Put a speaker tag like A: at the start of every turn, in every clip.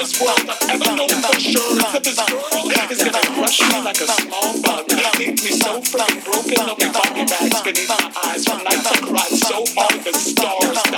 A: this world I've ever known for sure is a destroy. It's gonna crush me like a small bug. Make me so fly, broken up in body bags beneath my eyes. From night I cried so hard the stars.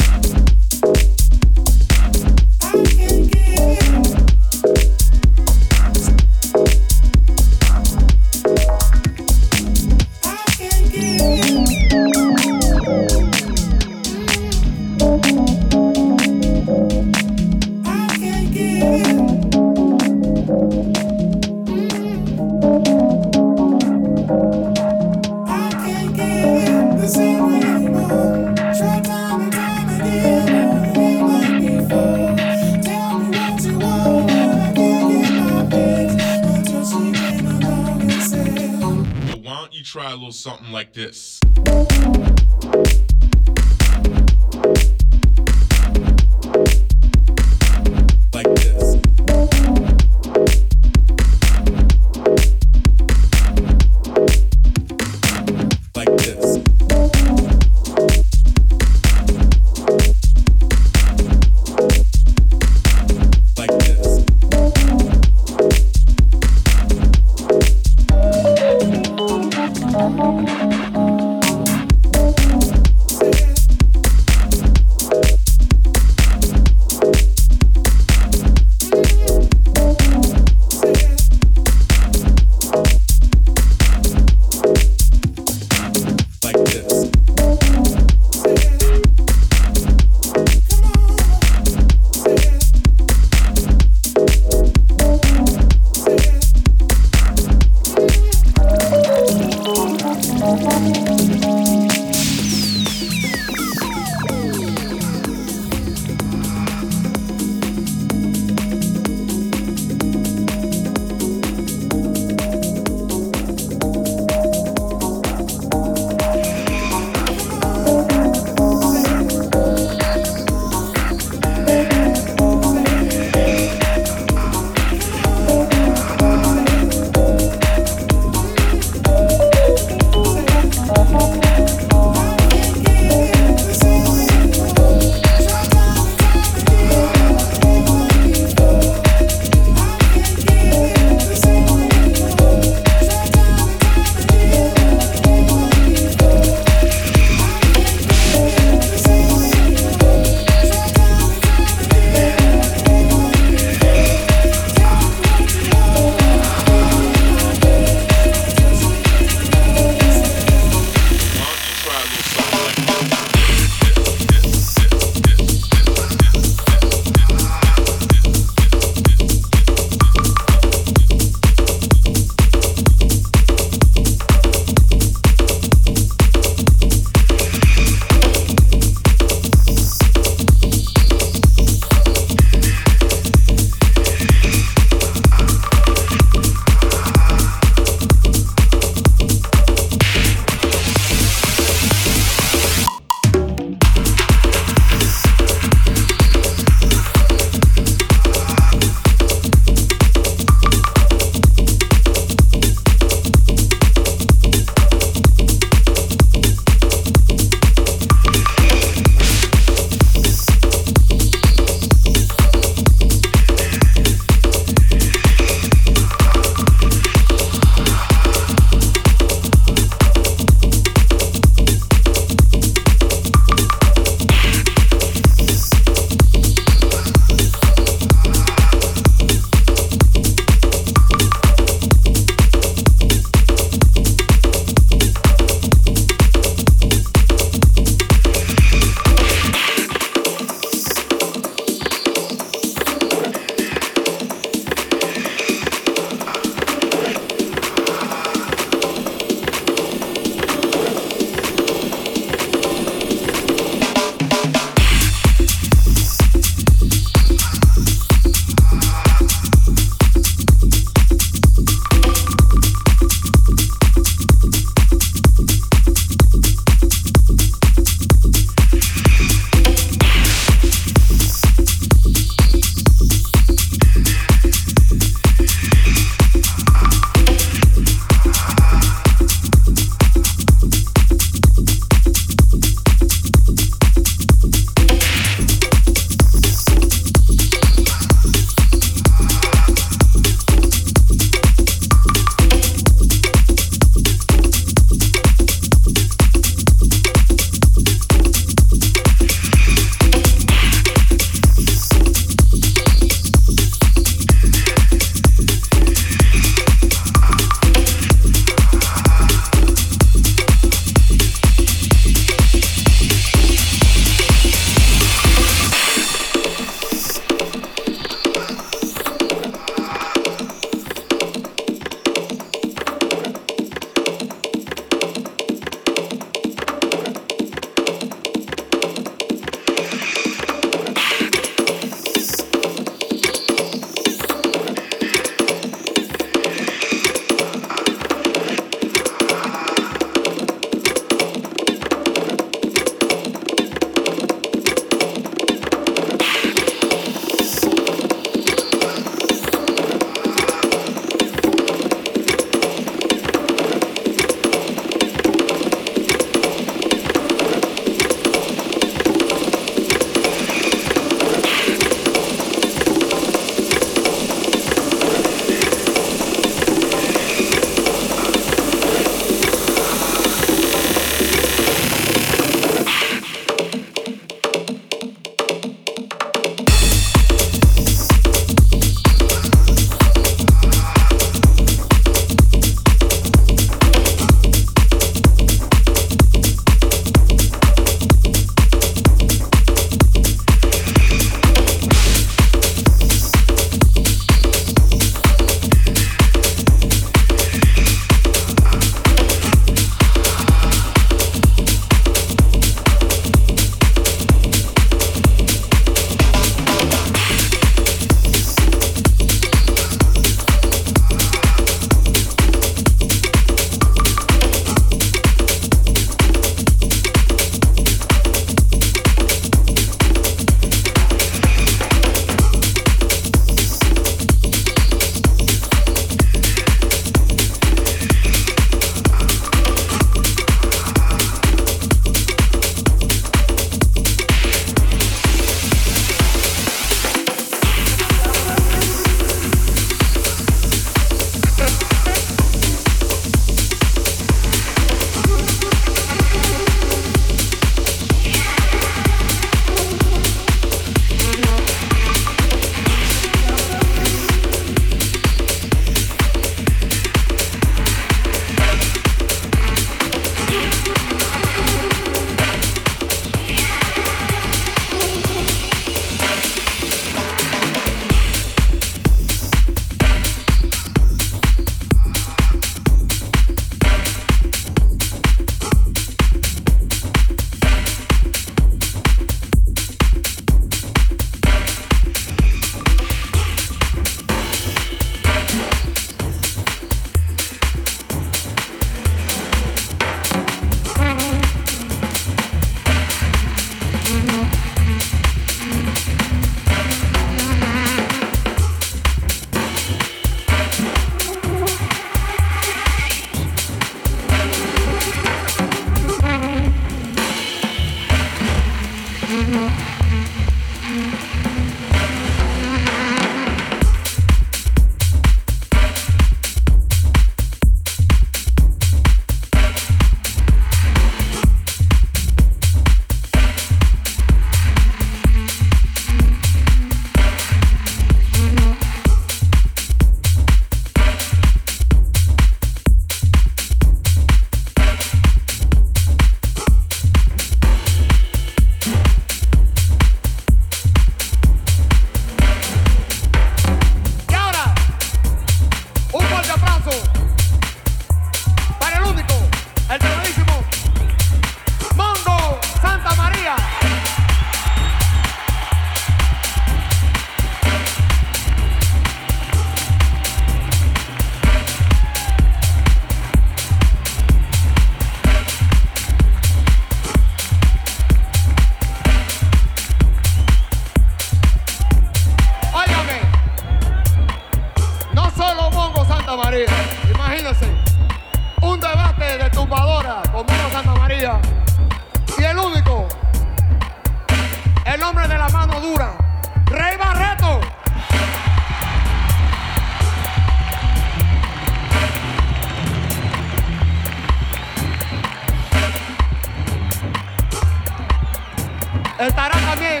B: Estará también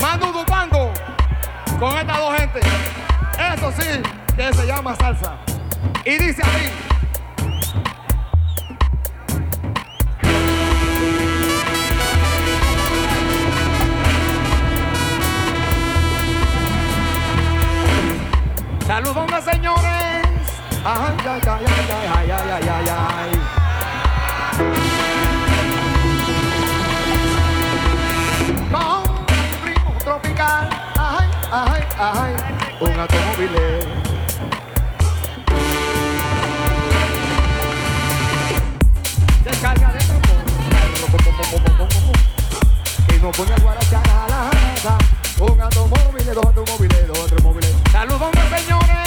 B: Manu Dupango con estas dos gentes. Eso sí, que se llama salsa. Y dice así. Ay, ay, un automóvil. Descarga de tambor. Y no pone a guarachar a la casa. Un automóvil, dos automóviles, dos automóviles. Saludos, señores.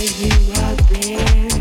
C: you are there.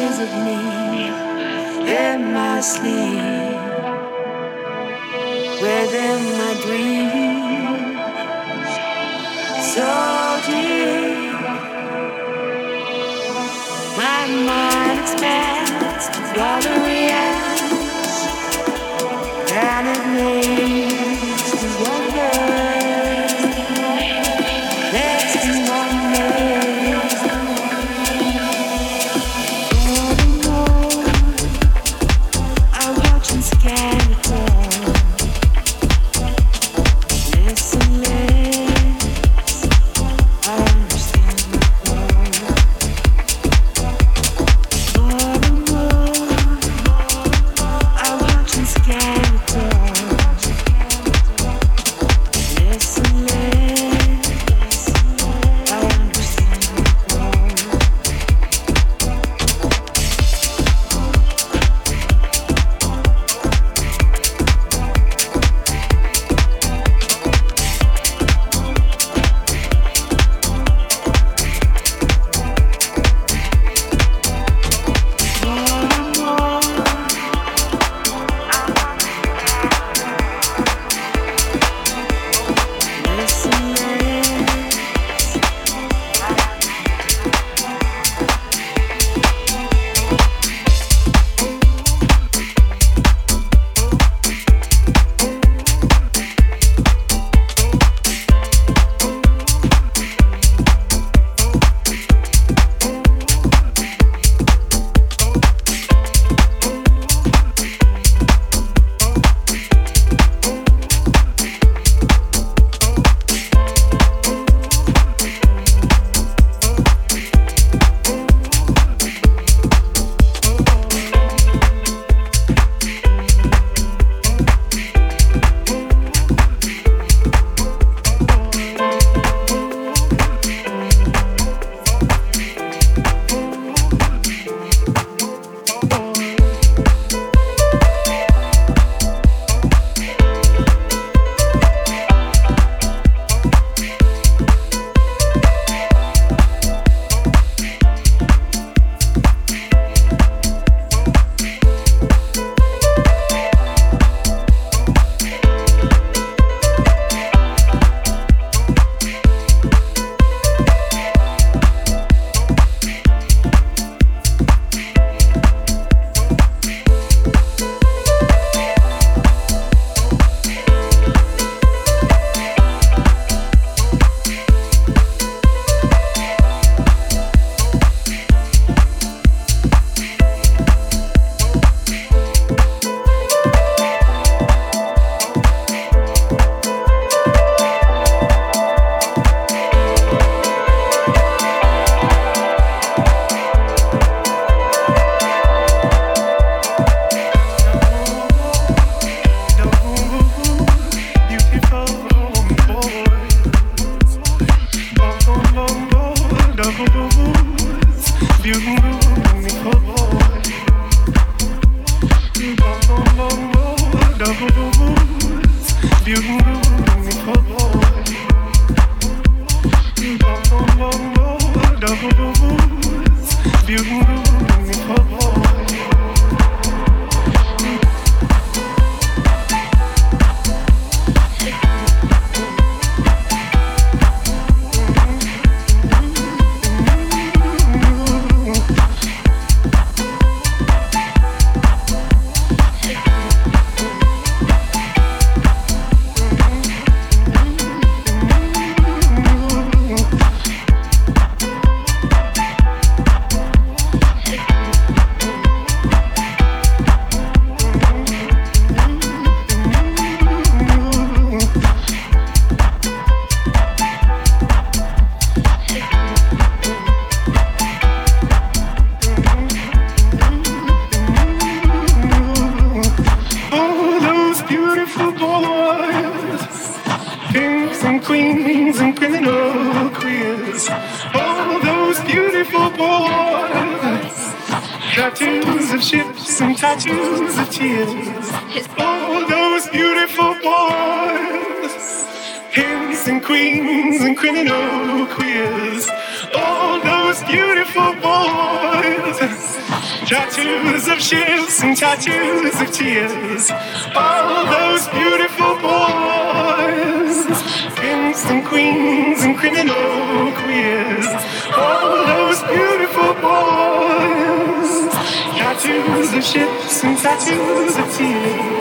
C: visit me in my sleep, within my dreams, so deep. My mind expands, gathering, and it leaves.
D: Tattoos of tears. All those beautiful boys. Kings and queens and criminal queers. All those beautiful boys. Tattoos of ships and tattoos of tears.